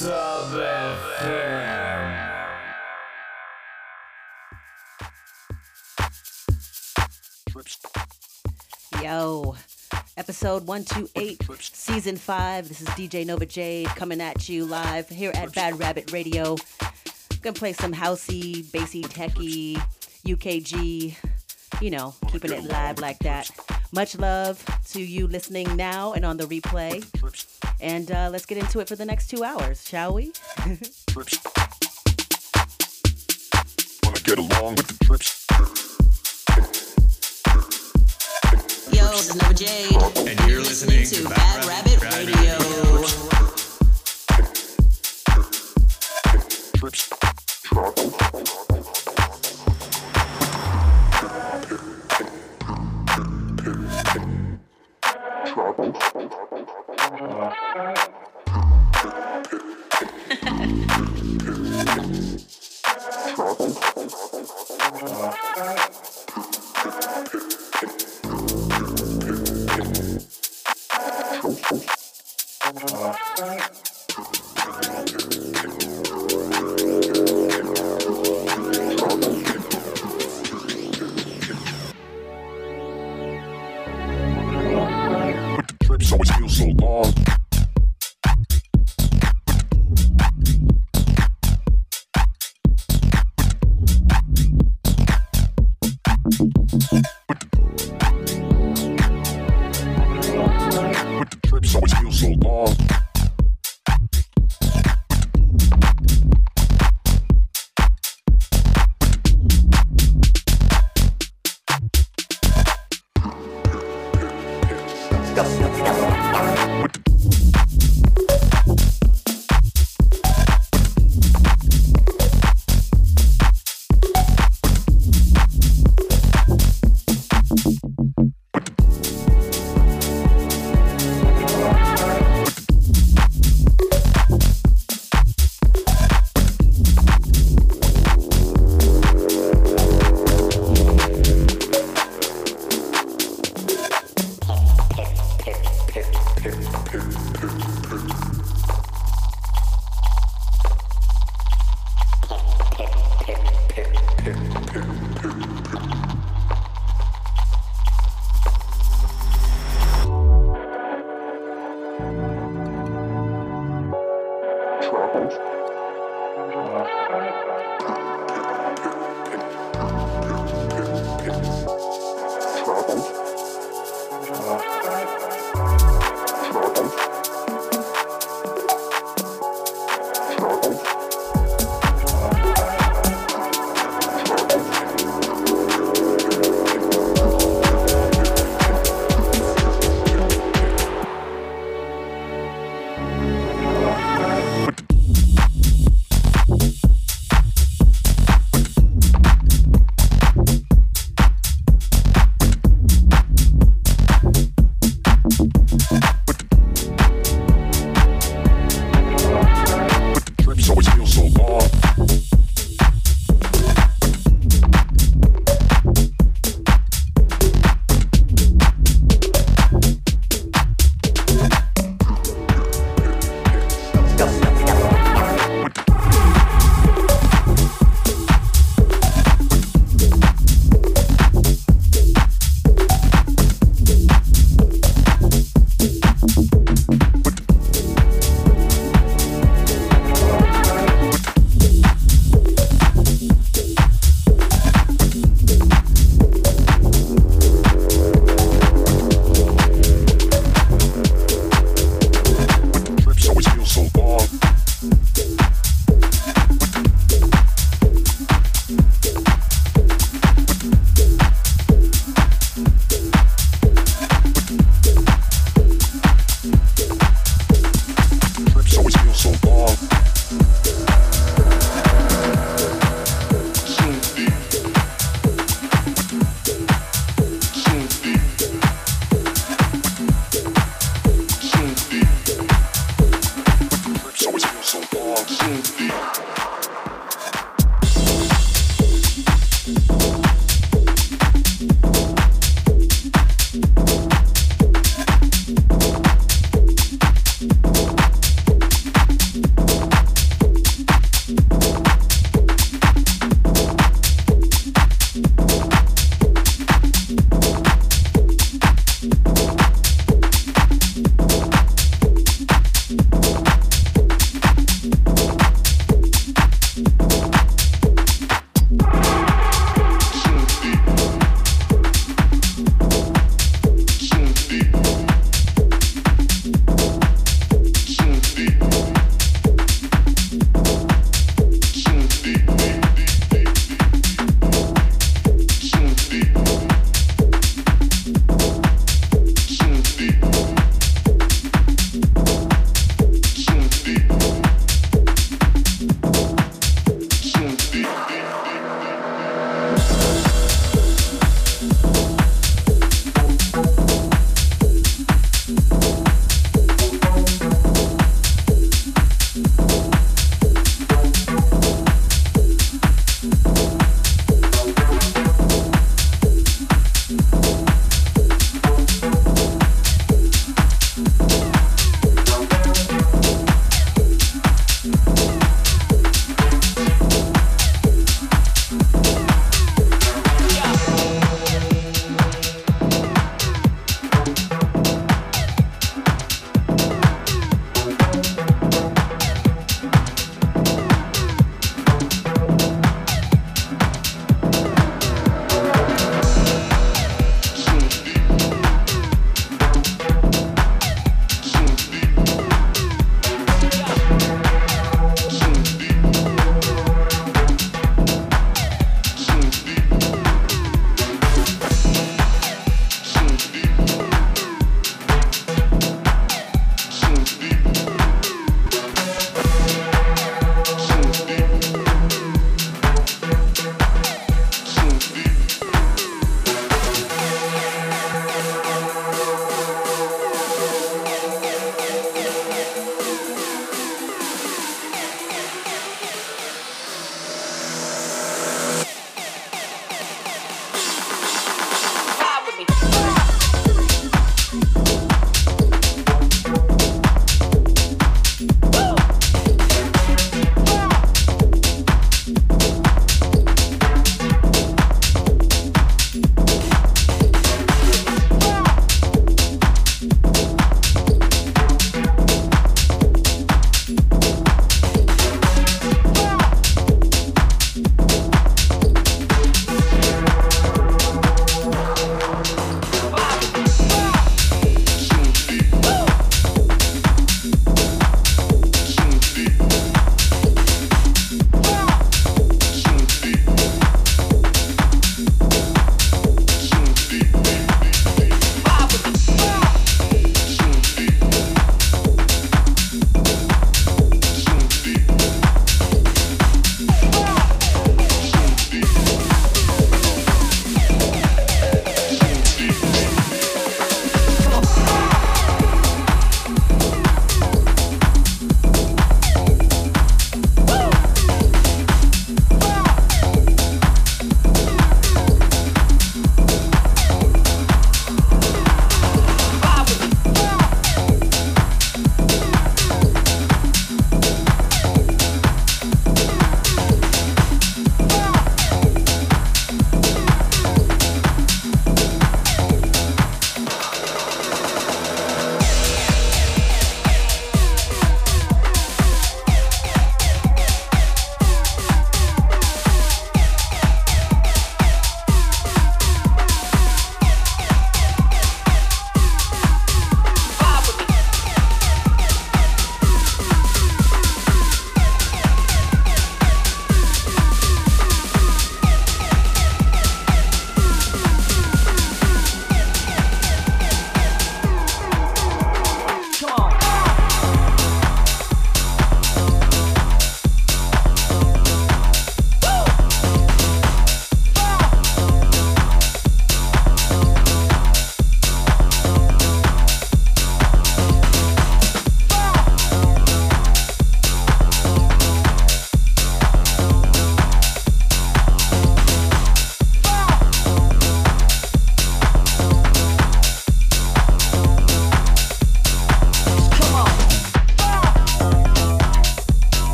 Sub FM. Yo, episode 128, season 5. This is DJ Nova Jade coming at you live here at Bad Rabbit Radio. Gonna play some housey, bassy, techie, UKG, you know, keeping it live like that. Much love to you listening now and on the replay. And uh, let's get into it for the next two hours, shall we? Wanna get along with the trips? Yo, this is Nova Jade. And you're listening to to Bad Rabbit Rabbit Radio. But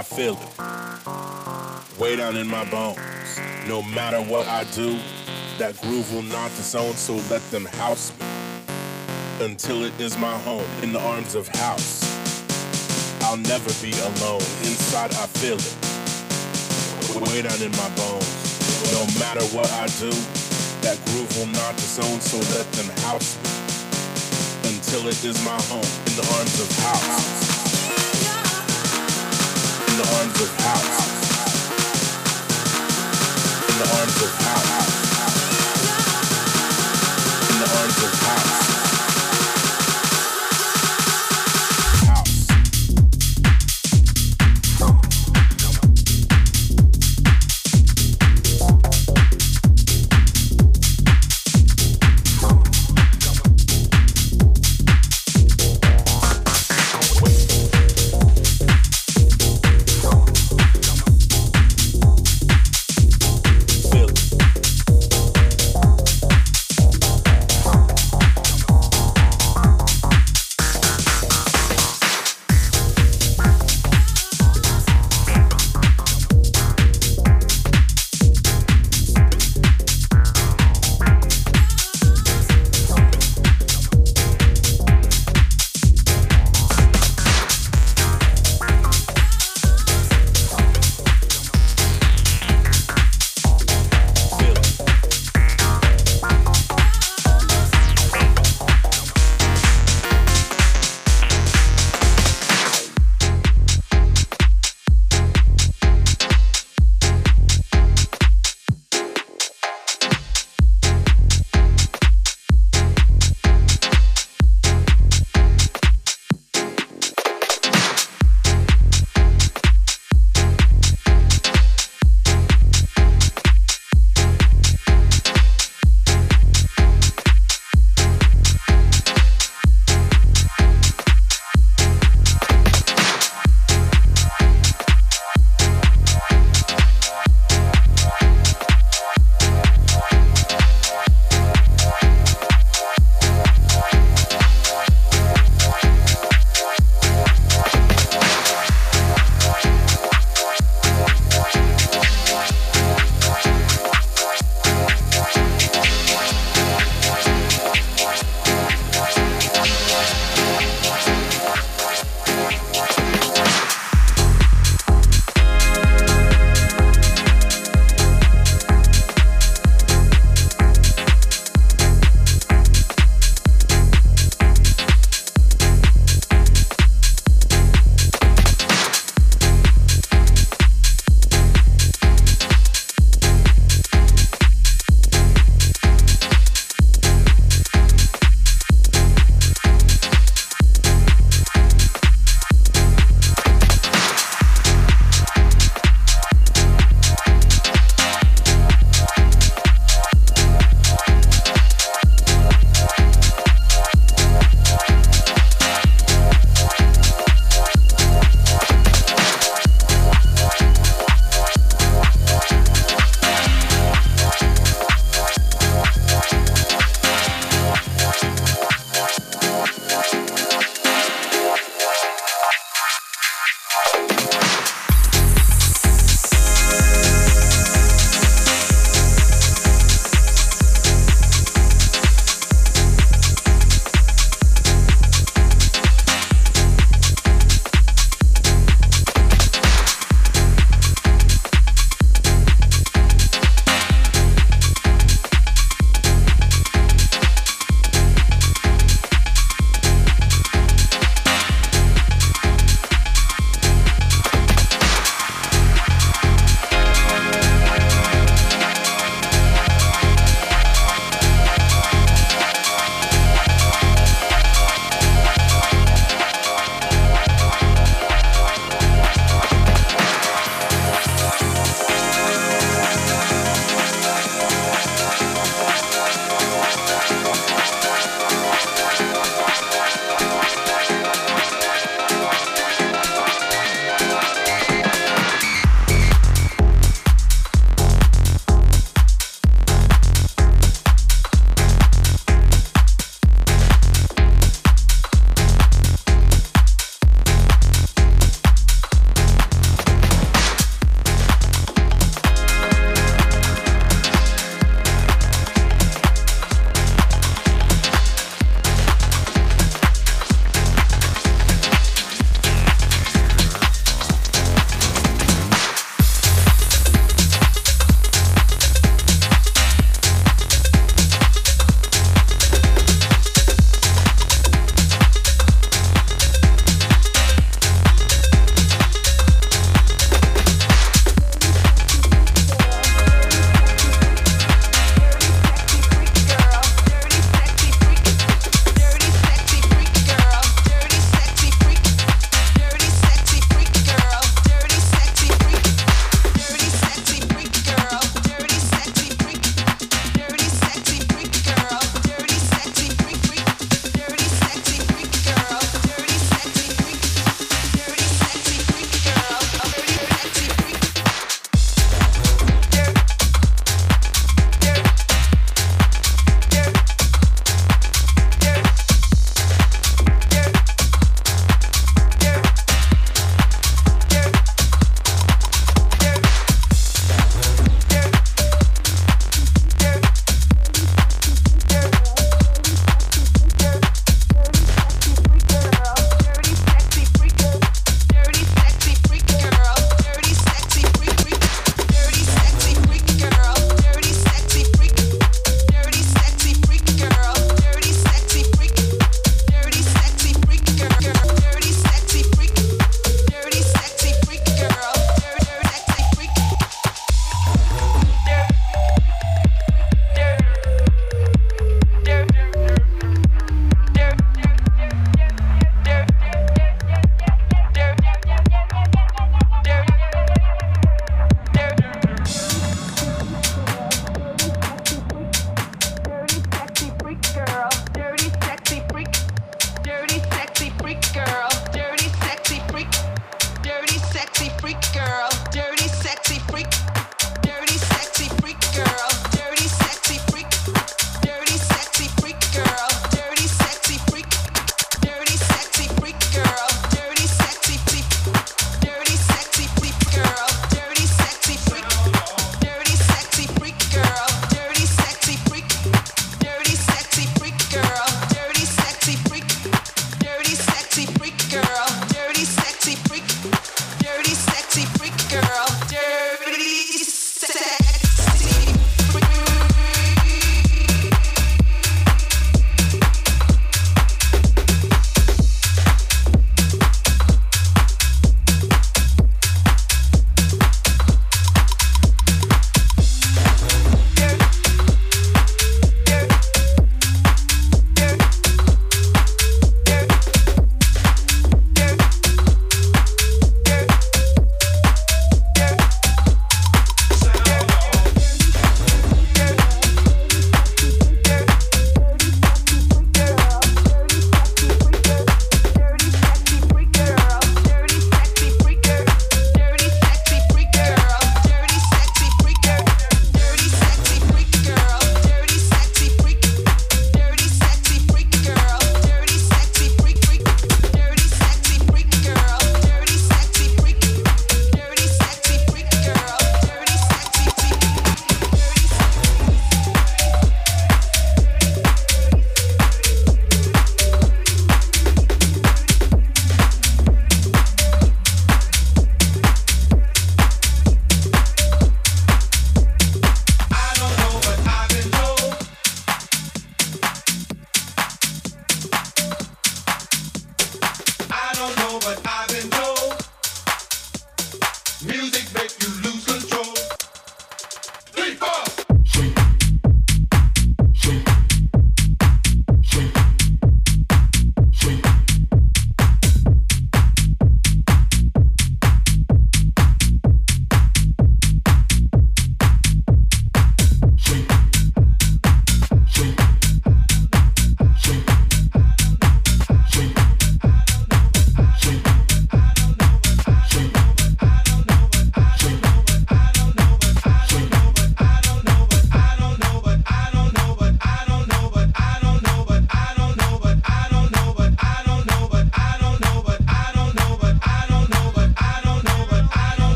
I feel it. Way down in my bones. No matter what I do, that groove will not disown, so let them house me. Until it is my home, in the arms of house. I'll never be alone. Inside, I feel it. Way down in my bones. No matter what I do, that groove will not disown, so let them house me. Until it is my home, in the arms of house In the arms of house. In the arms of house.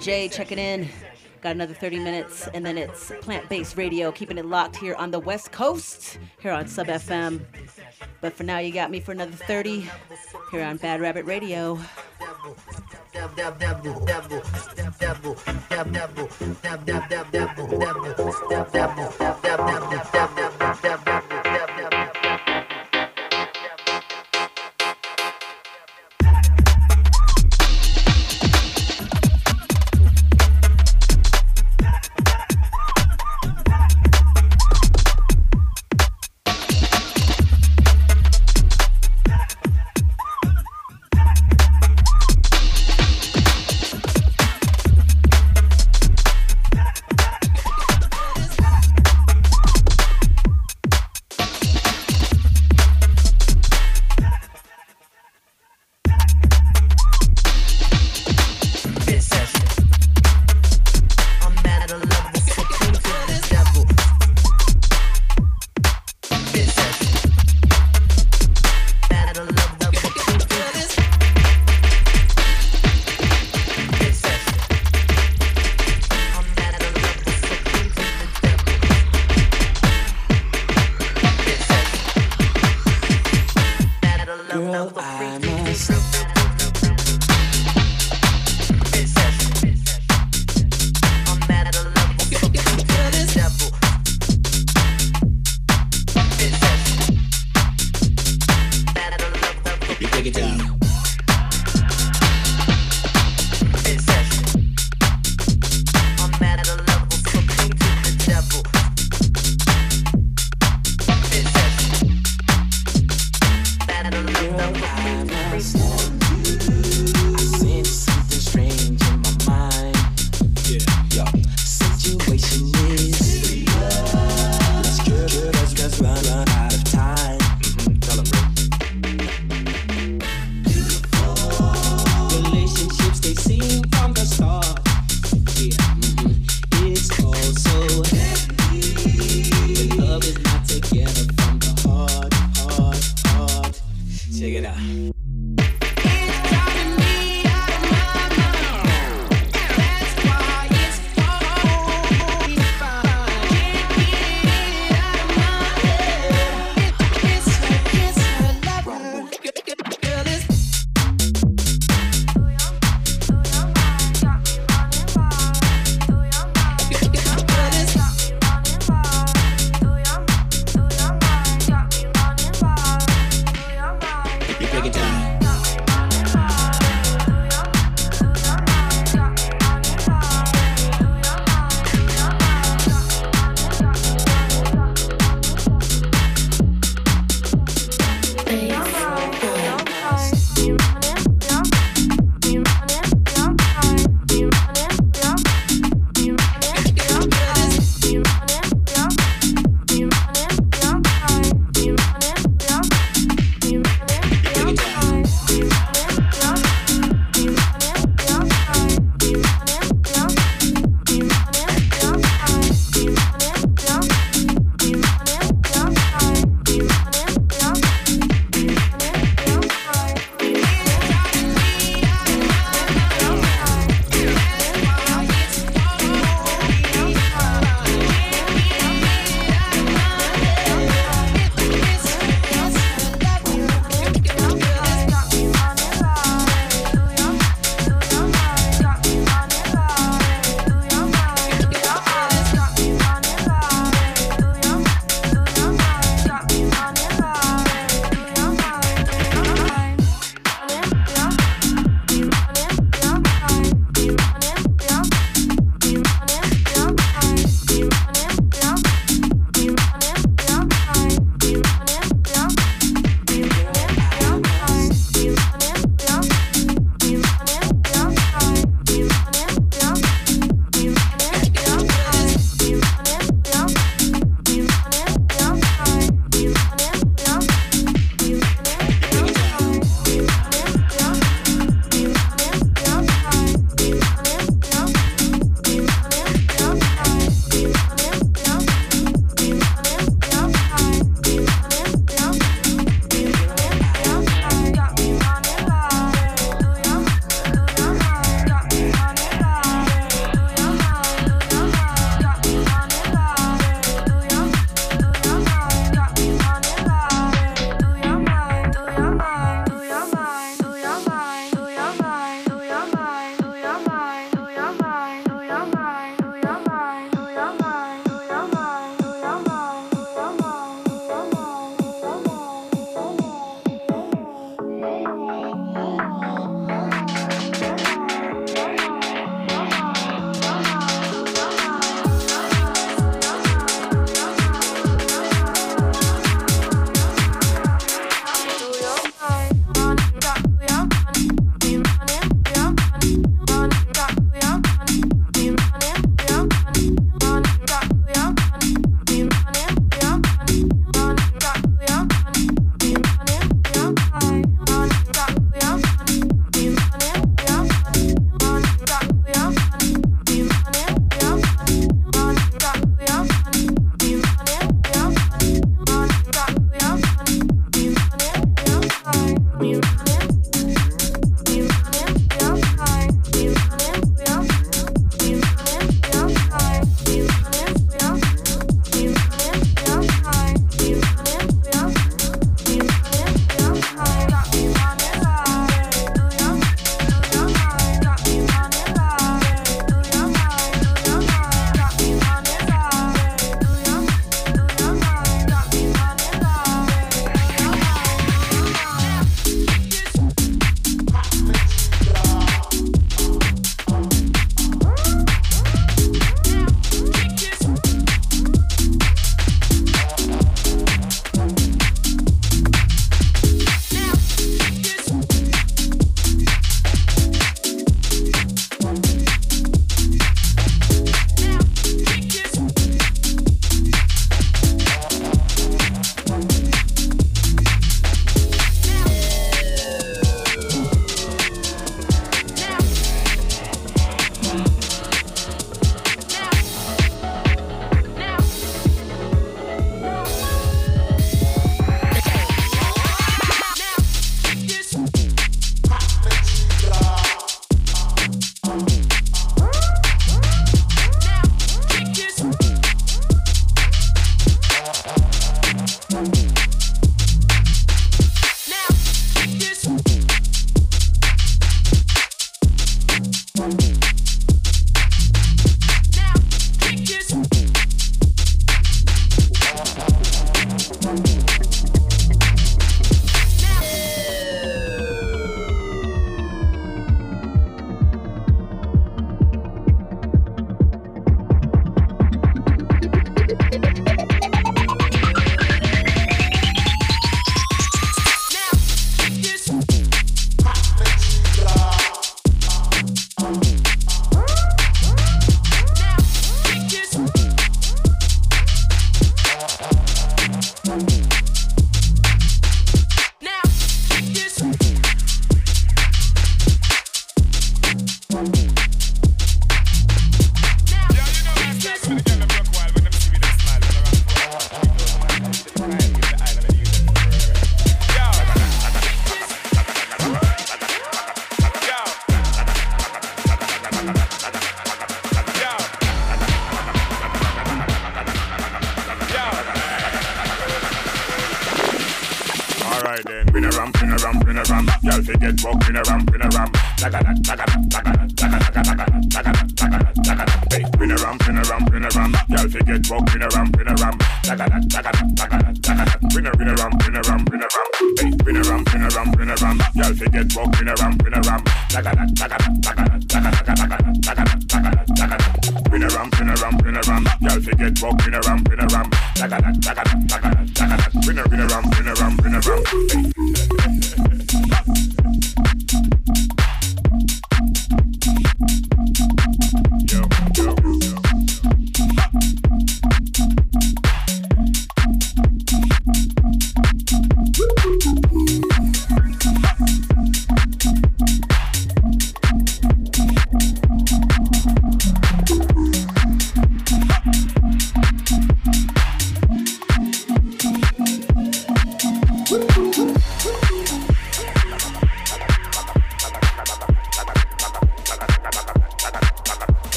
J checking in. Got another 30 minutes, and then it's plant based radio, keeping it locked here on the West Coast, here on Sub FM. But for now, you got me for another 30 here on Bad Rabbit Radio.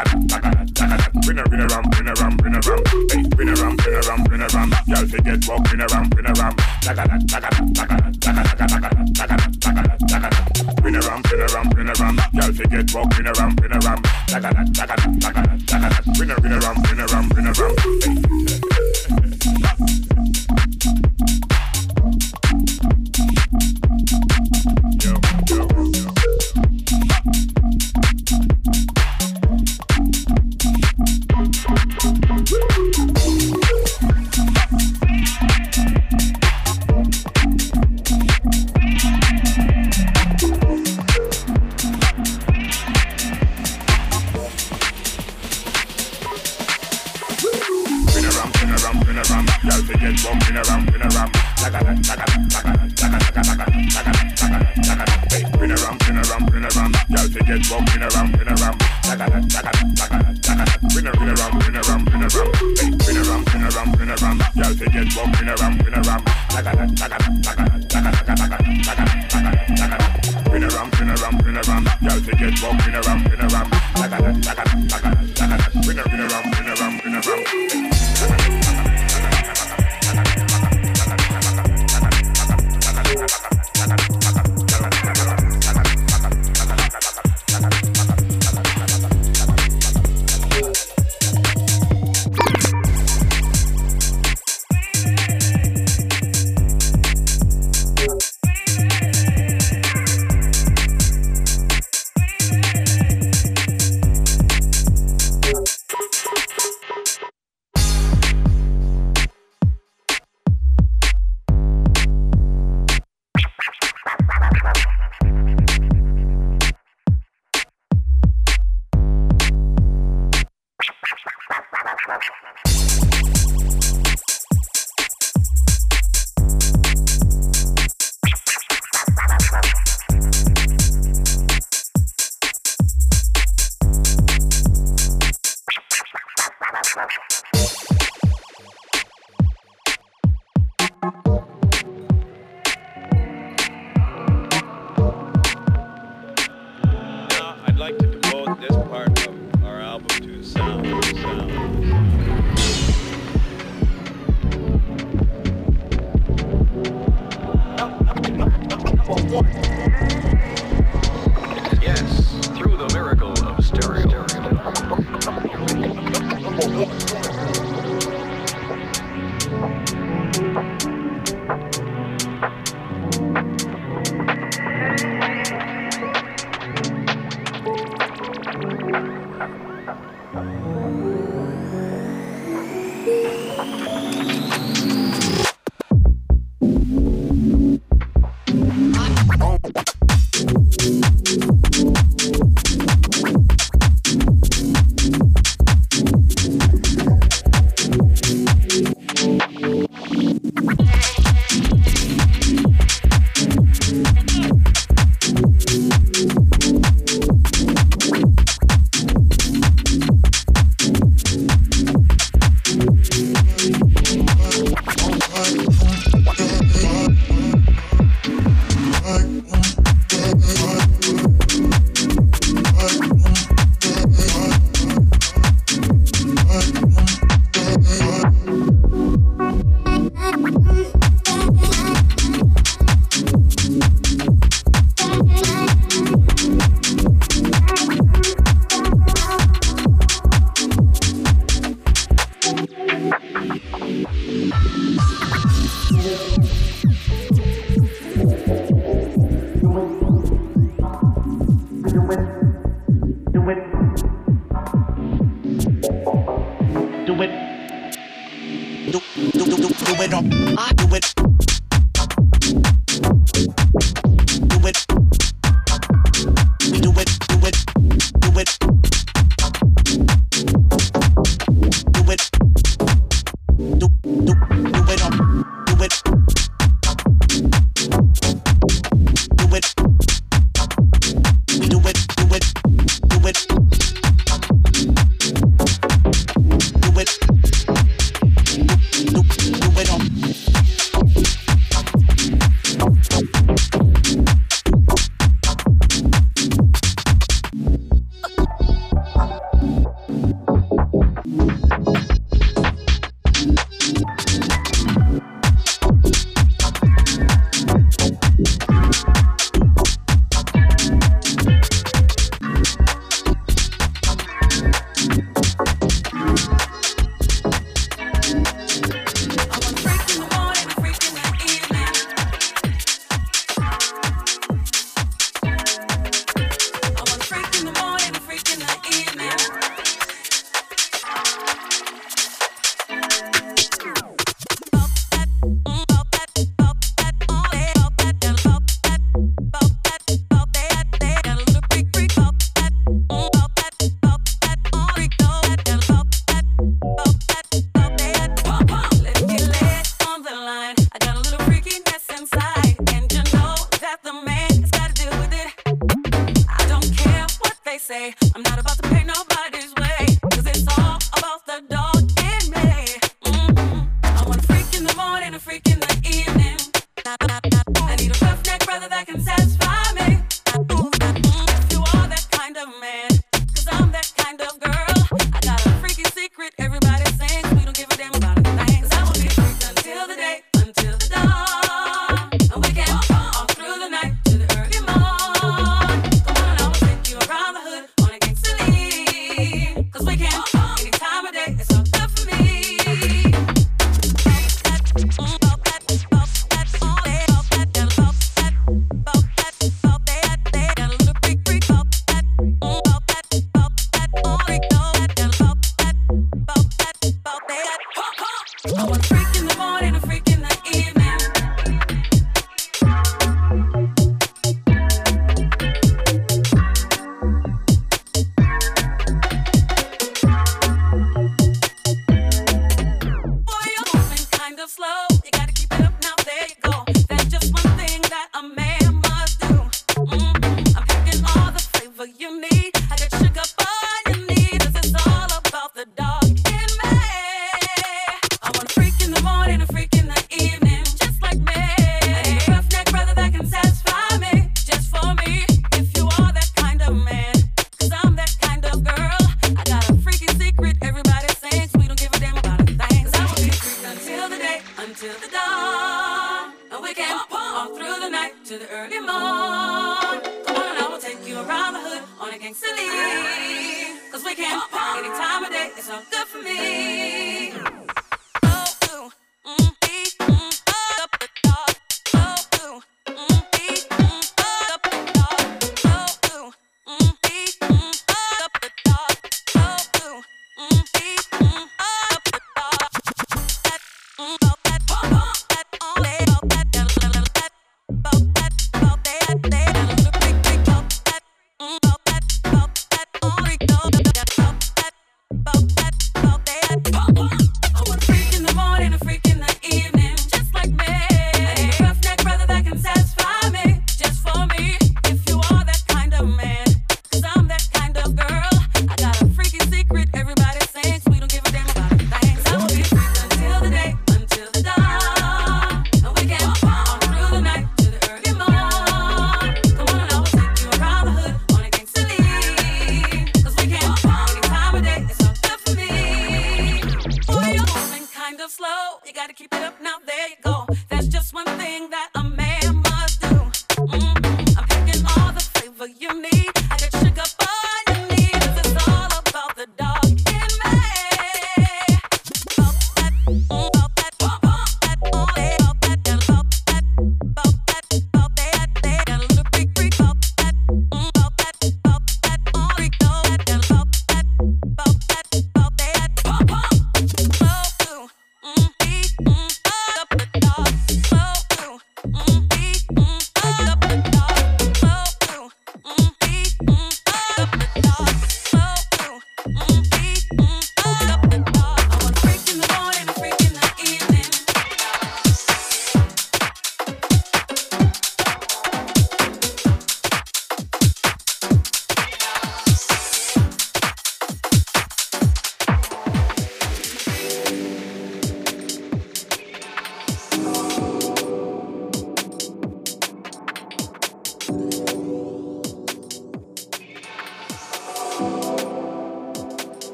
Bring a ring around, bring around, bring around. Hey, bring around, bring around, bring around. Y'all to get walk, bring around, bring around. Bring around, bring around, bring around. Y'all to get walk, bring around, bring around. Bring around, bring around, bring around, bring around.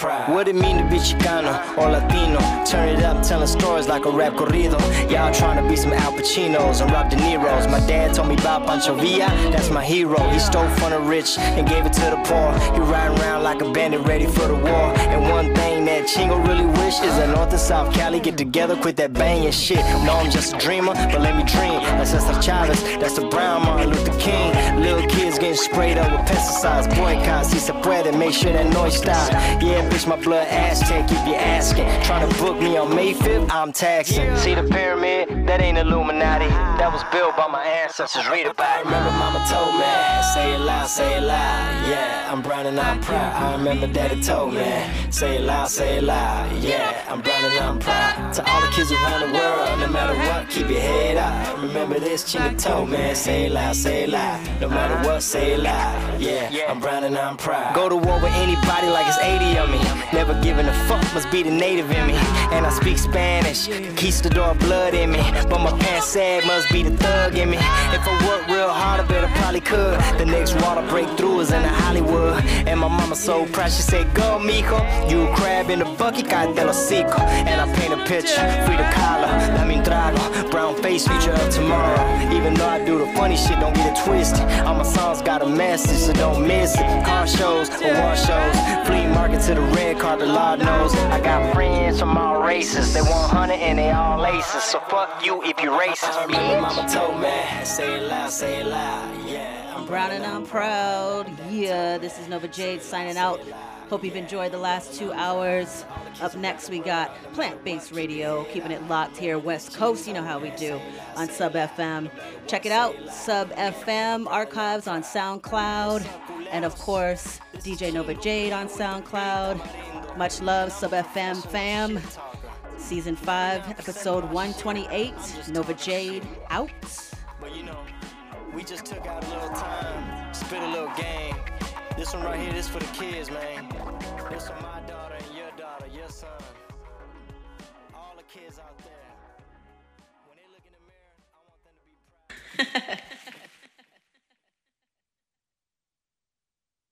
Proud. What it mean to be Chicano or Latino? Turn it up, telling stories like a rap corrido. Y'all trying to be some Al Pacinos and Rob De Niro's. My dad told me about Pancho Villa, that's my hero. He stole from the rich and gave it to the poor. He riding around like a bandit ready for the war. And one thing that Chingo really wish is that North and South Cali get together, quit that banging shit. No, I'm just a dreamer, but let me dream. That's Cesar Chavez, that's the brown Martin Luther King. Little kids getting sprayed up with pesticides. Boycott, si se puede, make sure that noise stops. Yeah, bitch, my blood Aztec, if you asking. Trying to book me on May 5th, I'm taxing. See the pyramid? That ain't Illuminati. That was built by my ancestors. Read about it. Remember, mama told me, say it loud, say it loud. Yeah, I'm brown and I'm proud. I remember daddy told me, say it loud, say it loud. Yeah, I'm brown and I'm proud. To all the kids around the world, no matter what, keep your head up. Remember this, chinga told me, say it loud, say it loud. No matter what, say it loud. Yeah, I'm brown and I'm proud. Go to war with anybody like it's 80 of me. Never giving a fuck, must be the native in me. And I speak Spanish, The conquistador blood in me. But my pants sag must be the thug in me. If I work real hard, I bet I probably could. The next water breakthrough is in the Hollywood. And my mama so proud, she said, Go, mijo. You a crab in the bucket, got del hocico. And I paint a picture, free the collar, let me trago. Brown face, future of tomorrow. Even though I do the funny shit, don't get it twisted. All my songs got a message, so don't miss it. Car shows, award shows, flea market to the red carpet, Lord knows. I got friends from all races, they 100 and they all aces. So fuck you if you racist. I remember mama told me, say it loud, say it loud, yeah. I'm brown and I'm proud. Yeah, this is Nova Jade signing out. Hope you've enjoyed the last two hours. Up next, we got Plant Based Radio, keeping it locked here, West Coast. You know how we do on Sub FM. Check it out, Sub FM archives on SoundCloud, and of course, DJ Nova Jade on SoundCloud. Much love, Sub FM fam. Season 5, episode 128. Nova Jade out. But you know, we just took out a little time, spit a little game. This one right here, this for the kids, man. This for my daughter and your daughter, your son. All the kids out there. When they look in the mirror, I want them to be proud.